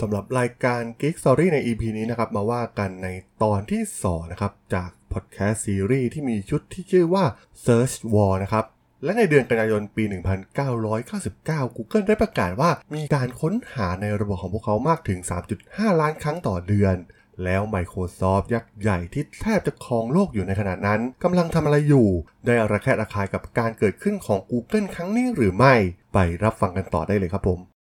สำหรับรายการ Geek Story ใน EP นี้นะครับมาว่ากันในตอนที่ 2 นะครับ จากพอดแคสต์ซีรีส์ที่มีชุดที่ชื่อว่า Search War นะครับ และในเดือนกันยายนปี 1999 Google ได้ประกาศว่ามีการค้นหาในระบบของพวกเขามากถึง 3.5 ล้านครั้งต่อเดือน แล้ว Microsoft ยักษ์ใหญ่ที่แทบจะครองโลกอยู่ในขณะนั้นกำลังทำอะไรอยู่ ได้ระแคะระคายกับการเกิดขึ้นของ Google ครั้งนี้หรือไม่ ไปรับฟังกันต่อได้เลยครับผม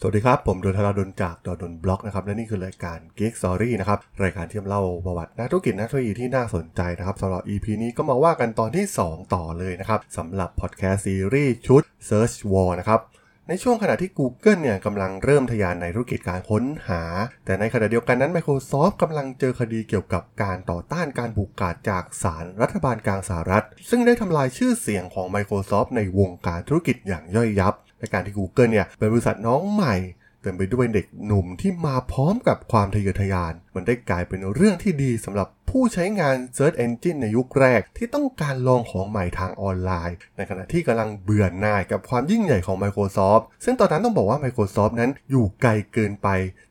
สวัสดีครับ ผมดนทราดนจากดนบล็อกนะครับและนี่คือรายการ Geek Story นะครับรายการที่เล่าประวัตินักธุรกิจนักธุรกิจที่น่าสนใจนะครับสำหรับ EP นี้ก็มาว่ากันตอนที่ 2 ต่อเลยนะครับสำหรับพอดแคสต์ซีรีส์ชุด Search War นะครับในช่วงขณะที่ Google เนี่ยกำลังเริ่มทะยานในธุรกิจการค้นหา แต่ในขณะเดียวกันนั้น Microsoft กำลังเจอคดีเกี่ยวกับการต่อต้านการผูกขาดจากศาลรัฐบาลกลางสหรัฐ ซึ่งได้ทำลายชื่อเสียงของ Microsoft ในวงการธุรกิจอย่างย่อยยับ ในการที่ Google เนี่ยเป็นบริษัทน้องใหม่เต็มไปด้วยเด็กหนุ่มที่มาพร้อมกับความทะเยอทะยาน มันได้กลายเป็นเรื่องที่ดีสำหรับ ผู้ใช้งาน Search Engine ในยุคแรกที่ต้องการลองของใหม่ทางออนไลน์ ในขณะที่กำลังเบื่อหน่ายกับความยิ่งใหญ่ของ Microsoft ซึ่งตอนนั้นต้องบอกว่า Microsoft นั้นอยู่ไกลเกินไป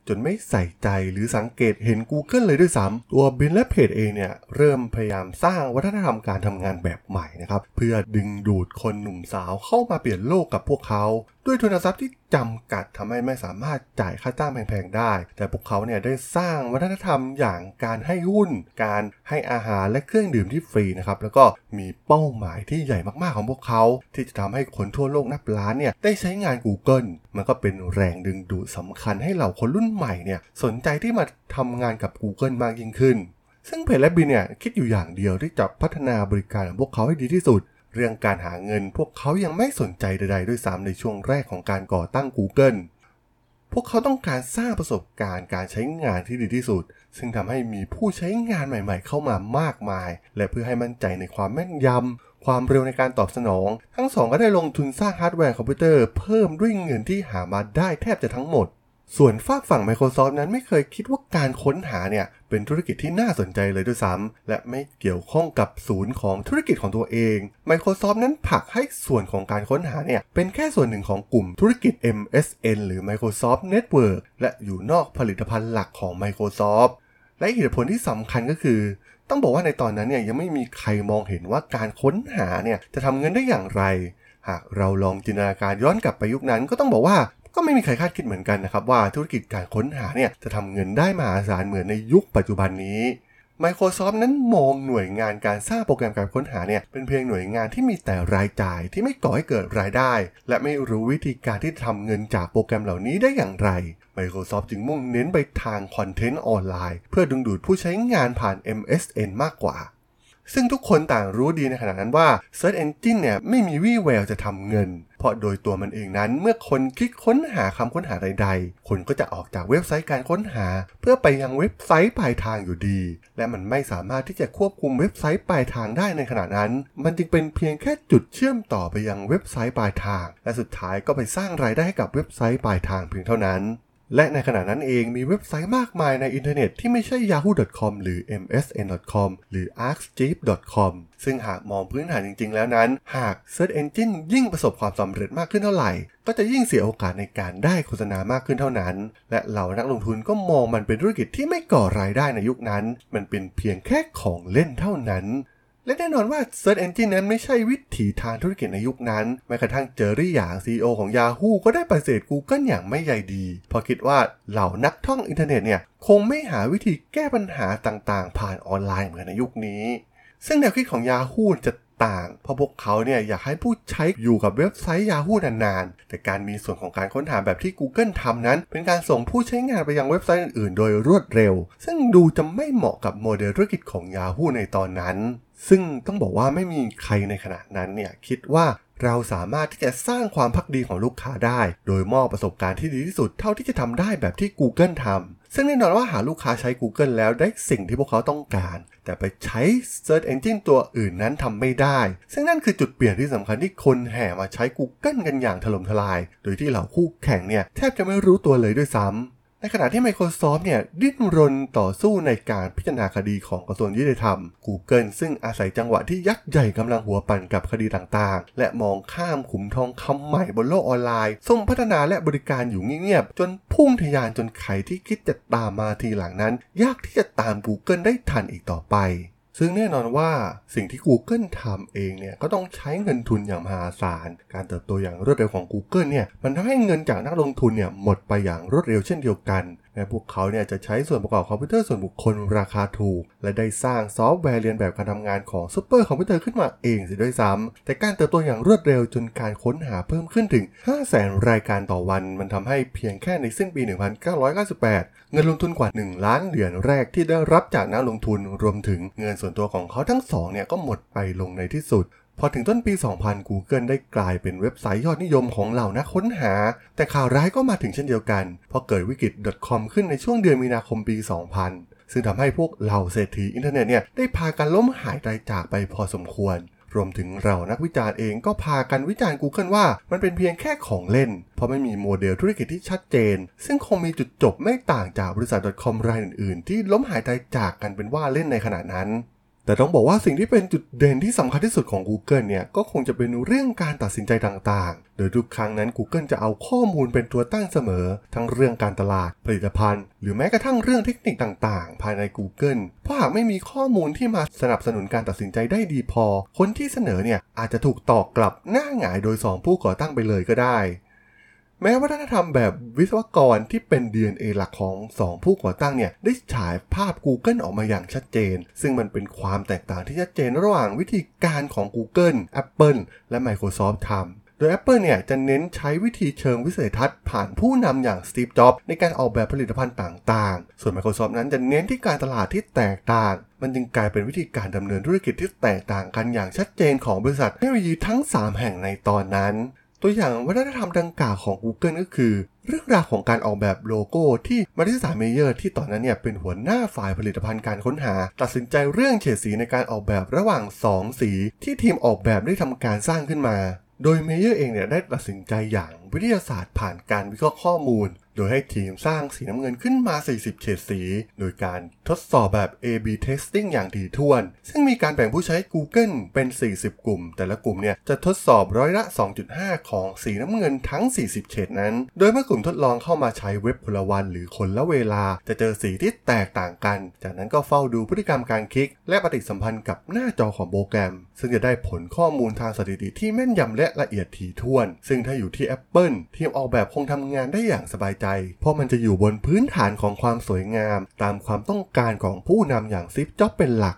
จนไม่ใส่ใจหรือสังเกตเห็น Google เลยด้วยซ้ำตัวบินและเพจเองเนี่ยเริ่มพยายามสร้างวัฒนธรรมการทำงานแบบใหม่นะครับเพื่อดึงดูดคนหนุ่มสาวเข้ามาเปลี่ยนโลกกับพวกเขาด้วยทุนทรัพย์ที่จำกัดทำให้ไม่สามารถจ่ายค่าจ้างแพงๆได้ แต่พวกเขาเนี่ยได้สร้างวัฒนธรรมอย่างการให้หุ้นการให้อาหารและเครื่องดื่มที่ฟรีนะครับแล้วก็มีเป้าหมายที่ใหญ่มากๆของพวกเขา ที่จะทำให้คนทั่วโลกนับล้านเนี่ยได้ใช้งาน Google มันก็เป็นแรงดึงดูดสำคัญให้เหล่าคนรุ่นใหม่เนี่ยสนใจที่มาทำงานกับ Google มากยิ่งขึ้น ซึ่งเพจและบินเนี่ยคิดอยู่อย่างเดียวที่จะพัฒนาบริการของพวกเขาให้ดีที่สุดเรื่องการหาเงินพวกเขายังไม่สนใจใดๆด้วยซ้ำในช่วงแรกของการก่อตั้ง Google พวกเขาต้องการสร้างประสบการณ์การใช้งานที่ดีที่สุด ซึ่งทำให้มีผู้ใช้งานใหม่ๆ เข้ามามากมาย และเพื่อให้มั่นใจในความแม่นยำ ความเร็วในการตอบสนอง ทั้งสองก็ได้ลงทุนสร้างฮาร์ดแวร์คอมพิวเตอร์เพิ่มด้วยเงินที่หามาได้แทบจะทั้งหมด ส่วนฝากฝั่ง Microsoft นั้นไม่เคยคิดว่าการค้นหาเนี่ย เป็นธุรกิจที่น่าสนใจเลยด้วยซ้ำและไม่เกี่ยวข้องกับศูนย์ของธุรกิจของตัวเอง Microsoft นั้นผลักให้ส่วนของการค้นหาเนี่ยเป็นแค่ส่วนหนึ่งของกลุ่มธุรกิจ MSN หรือ Microsoft Network และอยู่นอกผลิตภัณฑ์หลักของ Microsoft และเหตุผลที่สำคัญก็คือ ต้องบอกว่าในตอนนั้นเนี่ยยังไม่มีใครมองเห็นว่าการค้นหาเนี่ยจะทำเงินได้อย่างไร หากเราลองจินตนาการย้อนกลับไปยุคนั้น ก็ต้องบอกว่าก็ไม่มีใครคาดคิดเหมือนกันนะครับว่าธุรกิจการค้นหาเนี่ยจะทำเงินได้มหาศาลเหมือนในยุคปัจจุบันนี้ Microsoft นั้นมองหน่วยงานการสร้างโปรแกรมการค้นหาเนี่ยเป็นเพียงหน่วยงานที่มีแต่รายจ่ายที่ไม่ก่อให้เกิดรายได้ และไม่รู้วิธีการที่ทำเงินจากโปรแกรมเหล่านี้ได้อย่างไร Microsoft จึงมุ่งเน้นไปทางคอนเทนต์ออนไลน์ เพื่อดึงดูดผู้ใช้งานผ่าน MSN มากกว่า ซึ่งทุกคนต่างรู้ดีในขณะนั้นว่า Search Engine เนี่ยไม่มีวี่แววจะทำเงิน เพราะโดยตัวมันเองนั้นเมื่อคนคลิกค้นหาคำค้นหาใดๆ คนก็จะออกจากเว็บไซต์การค้นหา เพื่อไปยังเว็บไซต์ปลายทางอยู่ดี และมันไม่สามารถที่จะควบคุมเว็บไซต์ปลายทางได้ในขณะนั้น มันจึงเป็นเพียงแค่จุดเชื่อมต่อไปยังเว็บไซต์ปลายทาง และสุดท้ายก็ไปสร้างรายได้ให้กับเว็บไซต์ปลายทางเพียงเท่านั้น และในขณะนั้นเองมีเว็บไซต์มากมายในอินเทอร์เน็ตที่ไม่ใช่ yahoo.com หรือ msn.com หรือ askjeep.com ซึ่งหากมองพื้นฐานจริง ๆ แล้วนั้น หาก Search Engine ยิ่งประสบความสำเร็จมากขึ้นเท่าไหร่ ก็จะยิ่งเสียโอกาสในการได้โฆษณามากขึ้นเท่านั้น และเหล่านักลงทุนก็มองมันเป็นธุรกิจที่ไม่ก่อรายได้ในยุคนั้น มันเป็นเพียงแค่ของเล่นเท่านั้น และแน่นอนว่า Search Engine นั้นไม่ใช่วิถีทางธุรกิจในยุคนั้น แม้กระทั่งเจอรี่หยาง CEO ของ Yahoo ก็ได้ปฏิเสธ Google อย่างไม่ใยดี เพราะคิดว่าเหล่านักท่องอินเทอร์เน็ตเนี่ย คงไม่หาวิธีแก้ปัญหาต่างๆ ผ่านออนไลน์เหมือนในยุคนี้ ซึ่งแนวคิดของ Yahoo จะต่างเพราะพวกเขาเนี่ยอยากให้ผู้ใช้อยู่กับเว็บไซต์ Yahoo นานๆ แต่การมีส่วนของการค้นหาแบบที่ Google ทำนั้น เป็นการส่งผู้ใช้งานไปยังเว็บไซต์อื่นๆ โดยรวดเร็ว ซึ่งดูจะไม่เหมาะกับโมเดลธุรกิจของ Yahoo ในตอนนั้น ซึ่งต้องบอกว่าไม่มีใครในขณะนั้นเนี่ยคิดว่าเราสามารถที่จะสร้างความพักดีของลูกค้าได้ โดยมอบประสบการณ์ที่ดีที่สุดเท่าที่จะทำได้แบบที่ Google ทซึ่งแน่นอนว่าหาลูกค้าใช้ Google แล้วได้สิ่งที่พวกเขาต้องการ แต่ไปใช้ Search Engine ตัวอื่นนั้นทำไม่ได้ ซึ่งนั่นคือจุดเปลี่ยนที่สำคัญที่คนแห่มาใช้ Google กันอย่างถล่มทลาย โดยที่เหล่าคู่แข่งเนี่ยแทบจะไม่รู้ตัวเลยด้วยซ้ำ ในขณะที่ Microsoft เนี่ยดิ้นรนต่อสู้ในการพิจารณาคดีของกระทรวงยุติธรรม Google ซึ่งอาศัยจังหวะที่ยักษ์ใหญ่กำลังหัวปั่นกับคดีต่างๆ และมองข้ามขุมทองคำใหม่บนโลกออนไลน์ส่งพัฒนาและบริการอยู่เงียบๆ จนพุ่งทะยานจนใครที่คิดจะตามมาทีหลังนั้น ยากที่จะตาม Google ได้ทันอีกต่อไป ซึ่งแน่นอนว่าสิ่งที่ Google ทำเองเนี่ยก็ต้องใช้เงินทุนอย่างมหาศาล การเติบโตอย่างรวดเร็วของ Google เนี่ยมันทำให้เงินจากนักลงทุนเนี่ยหมดไปอย่างรวดเร็วเช่นเดียวกัน แม้พวกเขาเนี่ยจะใช้ส่วนประกอบคอมพิวเตอร์ส่วนบุคคลราคาถูก และได้สร้างซอฟต์แวร์เลียนแบบการทำงานของซูเปอร์คอมพิวเตอร์ขึ้นมาเองเสียด้วยซ้ำแต่การเติบโตอย่างรวดเร็วจนการค้นหาเพิ่มขึ้นถึง 5 0 0แสนรายการต่อวัน มันทำให้เพียงแค่ในสิ้นปี 1998 เงินลงทุนกว่า 1 ล้านเหรียญแรกที่ได้รับจากนักลงทุนรวมถึงเงินส่วนตัวของเขาทั้งสองเนี่ยก็หมดไปลงในที่สุด พอถึงต้นปี 2000 Google ได้กลายเป็นเว็บไซต์ยอดนิยมของเหล่านักค้นหา แต่ข่าวร้ายก็มาถึงเช่นเดียวกัน พอเกิดวิกฤต .com ขึ้นในช่วงเดือนมีนาคมปี 2000 ซึ่งทำให้พวกเหล่าเศรษฐีอินเทอร์เน็ตเนี่ยได้พากันล้มหายตายจากไปพอสมควร รวมถึงเหล่านักวิจารณ์เองก็พากันวิจารณ์ Google ว่ามันเป็นเพียงแค่ของเล่น เพราะไม่มีโมเดลธุรกิจที่ชัดเจน ซึ่งคงมีจุดจบไม่ต่างจากบริษัท .com รายอื่นๆ ที่ล้มหายตายจากกันเป็นว่าเล่นในขณะนั้น แต่ต้องบอกว่าสิ่งที่เป็นจุดเด่นที่สำคัญที่สุดของ Google เนี่ย ก็คงจะเป็นเรื่องการตัดสินใจต่างๆ โดยทุกครั้งนั้น Google จะเอาข้อมูลเป็นตัวตั้งเสมอ ทั้งเรื่องการตลาด ผลิตภัณฑ์ หรือแม้กระทั่งเรื่องเทคนิคต่างๆ ภายใน Google เพราะหากไม่มีข้อมูลที่มาสนับสนุนการตัดสินใจได้ดีพอ คนที่เสนอเนี่ยอาจจะถูกตอกกลับหน้าหงายโดย 2 ผู้ก่อตั้งไปเลยก็ได้ แม้วัฒนธรรมแบบวิศวกรที่เป็น DNA หลักของ 2 ผู้ก่อตั้งเนี่ย ได้ฉายภาพ Google ออกมาอย่างชัดเจน ซึ่งมันเป็นความแตกต่างที่ชัดเจนระหว่างวิธีการของ Google Apple และ Microsoft ทำโดย Apple เนี่ยจะเน้นใช้วิธีเชิงวิสัยทัศน์ผ่านผู้นำอย่าง Steve Jobs ในการออกแบบผลิตภัณฑ์ต่างๆ ส่วน Microsoft นั้นจะเน้นที่การตลาดที่แตกต่าง มันจึงกลายเป็นวิธีการดำเนินธุรกิจที่แตกต่างกันอย่างชัดเจนของบริษัทเทคโนโลยีทั้ง 3 แห่งในตอนนั้น ตัวอย่างวัฒนธรรมดังกล่าวของ Google ก็คือ เรื่องราวของการออกแบบโลโก้ที่มาริสซาเมเยอร์ที่ตอนนั้นเนี่ยเป็นหัวหน้าฝ่ายผลิตภัณฑ์การค้นหา ตัดสินใจเรื่องเฉดสีในการออกแบบระหว่าง 2 สี ที่ทีมออกแบบได้ทำการสร้างขึ้นมา โดยเมเยอร์เองเนี่ยได้ตัดสินใจอย่างวิทยาศาสตร์ผ่านการวิเคราะห์ข้อมูล โดยให้ทีมสร้างสีน้ำเงินขึ้นมา 40 เฉดสี โดยการทดสอบแบบ A/B testing อย่างถี่ถ้วน ซึ่งมีการแบ่งผู้ใช้ Google เป็น 40 กลุ่ม แต่ละกลุ่มเนี่ยจะทดสอบร้อยละ 2.5 ของสีน้ำเงินทั้ง 40 เฉดนั้น โดยเมื่อกลุ่มทดลองเข้ามาใช้เว็บพลวัน หรือคนละเวลา จะเจอสีที่แตกต่างกัน จากนั้นก็เฝ้าดูพฤติกรรมการคลิก และปฏิสัมพันธ์กับหน้าจอของโปรแกรม ซึ่งจะได้ผลข้อมูลทางสถิติที่แม่นยำและละเอียดถี่ถ้วน ซึ่งถ้าอยู่ที่ Apple ทีมออกแบบคงทำงานได้อย่างสบายใจ เพราะมันจะอยู่บนพื้นฐานของความสวยงาม ตามความต้องการของผู้นำอย่างซิปจ็อบเป็นหลัก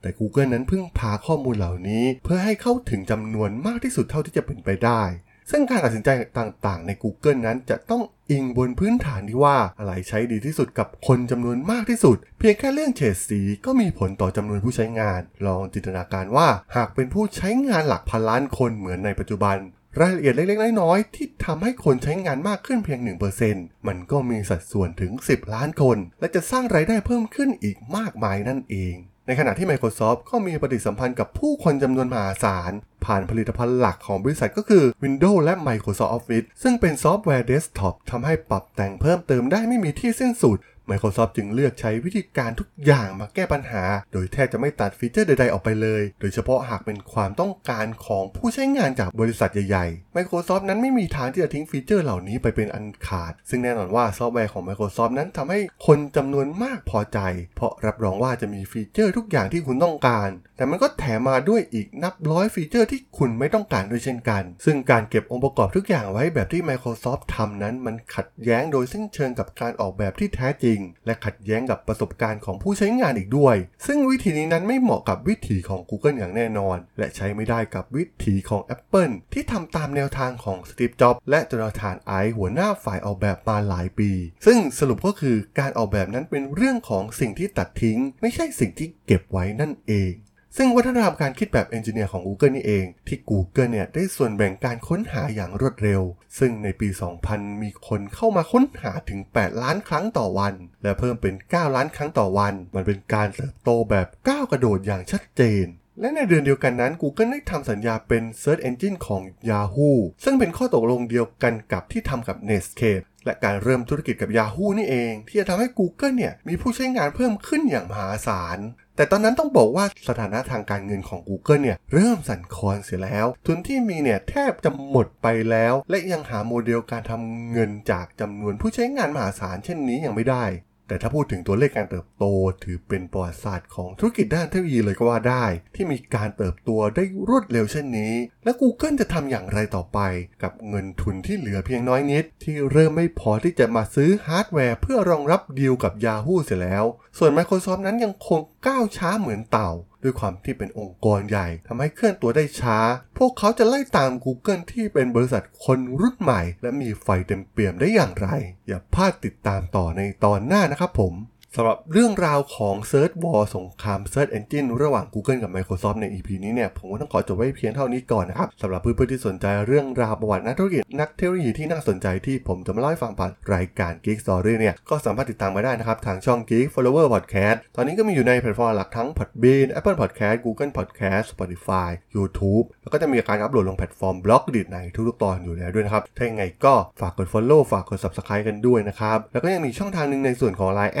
แต่ Google นั้นพึ่งพาข้อมูลเหล่านี้ เพื่อให้เข้าถึงจำนวนมากที่สุดเท่าที่จะเป็นไปได้ ซึ่งการตัดสินใจต่างๆ ใน Google นั้นจะต้องอิงบนพื้นฐานที่ว่าอะไรใช้ดีที่สุดกับคนจำนวนมากที่สุด เพียงแค่เรื่องเฉดสีก็มีผลต่อจำนวนผู้ใช้งาน ลองจินตนาการว่าหากเป็นผู้ใช้งานหลักพันล้านคนเหมือนในปัจจุบัน รายละเอียดเล็กๆ น้อยๆ ที่ทำให้คนใช้งานมากขึ้นเพียง 1%มันก็มีสัดส่วนถึง 10 ล้านคน และจะสร้างรายได้เพิ่มขึ้นอีกมากมายนั่นเอง ในขณะที่ Microsoft ก็มีปฏิสัมพันธ์กับผู้คนจำนวนมหาศาล ผ่านผลิตภัณฑ์หลักของบริษัทก็คือ Windows และ Microsoft Office ซึ่งเป็นซอฟต์แวร์เดสก์ท็อปทำให้ปรับแต่งเพิ่มเติมได้ไม่มีที่สิ้นสุด Microsoft จึงเลือกใช้วิธีการทุกอย่างมาแก้ปัญหา โดยแทบจะไม่ตัดฟีเจอร์ใดๆออกไปเลย โดยเฉพาะหากเป็นความต้องการของผู้ใช้งานจากบริษัทใหญ่ๆ Microsoft นั้นไม่มีทางที่จะทิ้งฟีเจอร์เหล่านี้ไปเป็นอันขาด ซึ่งแน่นอนว่าซอฟต์แวร์ของ Microsoft นั้นทำให้คนจำนวนมากพอใจ เพราะรับรองว่าจะมีฟีเจอร์ทุกอย่างที่คุณต้องการ แต่มันก็แถมมาด้วยอีกนับร้อยฟีเจอร์ที่คุณไม่ต้องการด้วยเช่นกัน ซึ่งการเก็บองค์ประกอบทุกอย่างไว้แบบที่ Microsoft ทำนั้นมันขัดแย้งโดยสิ้นเชิงกับการออกแบบที่แท้จริงและขัดแย้งกับประสบการณ์ของผู้ใช้งานอีกด้วย ซึ่งวิธีนี้นั้นไม่เหมาะกับวิถีของ Google อย่างแน่นอน และใช้ไม่ได้กับวิถีของ Apple ที่ทำตามแนวทางของสตีฟ จ็อบส์และโจนาธานไอฟ์ หัวหน้าฝ่ายออกแบบมาหลายปี ซึ่งสรุปก็คือการออกแบบนั้นเป็นเรื่องของสิ่งที่ตัดทิ้ง ไม่ใช่สิ่งที่เก็บไว้นั่นเอง ซึ่งวัฒนธรรมการคิดแบบเอนจิเนียร์ของ Google นี่เอง ที่ Google เนี่ยได้ส่วนแบ่งการค้นหาอย่างรวดเร็ว ซึ่งในปี 2000 มีคนเข้ามาค้นหาถึง 8 ล้านครั้งต่อวัน และเพิ่มเป็น 9 ล้านครั้งต่อวัน มันเป็นการเติบโตแบบก้าวกระโดดอย่างชัดเจนและในเดือนเดียวกันนั้น Google ได้ทำสัญญาเป็น Search Engine ของ Yahoo ซึ่งเป็นข้อตกลงเดียวกันกับที่ทำกับ Netscape และการเริ่มธุรกิจกับ Yahoo นี่เอง ที่จะทำให้ Google เนี่ยมีผู้ใช้งานเพิ่มขึ้นอย่างมหาศาล แต่ตอนนั้นต้องบอกว่าสถานะทางการเงินของ Google เนี่ยเริ่มสั่นคลอนเสียแล้ว ทุนที่มีเนี่ยแทบจะหมดไปแล้ว และยังหาโมเดลการทำเงินจากจำนวนผู้ใช้งานมหาศาลเช่นนี้ยังไม่ได้ แต่ถ้าพูดถึงตัวเลขการเติบโต ถือเป็นประวัติศาสตร์ของธุรกิจด้านเทคโนโลยีเลยก็ว่าได้ ที่มีการเติบโตได้รวดเร็วเช่นนี้ และ Google จะทำอย่างไรต่อไป กับเงินทุนที่เหลือเพียงน้อยนิด ที่เริ่มไม่พอที่จะมาซื้อฮาร์ดแวร์เพื่อรองรับดีลกับ Yahoo เสียแล้ว ส่วน Microsoft นั้นยังคงก้าวช้าเหมือนเต่า ด้วยความที่เป็นองค์กรใหญ่ทำให้เคลื่อนตัวได้ช้า พวกเขาจะไล่ตาม Google ที่เป็นบริษัทคนรุ่นใหม่ และมีไฟเต็มเปี่ยมได้อย่างไร อย่าพลาดติดตามต่อในตอนหน้านะครับผม สำหรับเรื่องราวของ Search War สงคราม Search Engine ระหว่าง Google กับ Microsoft ใน EP นี้เนี่ย ผมก็ต้องขอจบไว้เพียงเท่านี้ก่อนนะครับสำหรับเพื่อนๆที่สนใจเรื่องราวประวัตินักธุรกิจนักเทคโนโลยีที่น่าสนใจที่ผมจะมาเล่าให้ฟังผ่านรายการ Geek Story เนี่ย ก็สามารถติดตามมาได้นะครับ ทางช่อง Geek Forever Podcast ตอนนี้ก็มีอยู่ในแพลตฟอร์มหลักทั้ง Podbean Apple Podcast Google Podcast Spotify YouTube แล้วก็จะมีการอัปโหลดลงแพลตฟอร์ม Blockdit ในทุกๆตอนอยู่แล้วด้วยนะครับถ้ายังไงก็ฝากกด Follow ฝากกด Subscribe กันด้วยนะครับแล้วก็ยังมีช่องทางหนึ่งในส่วนของ Line แ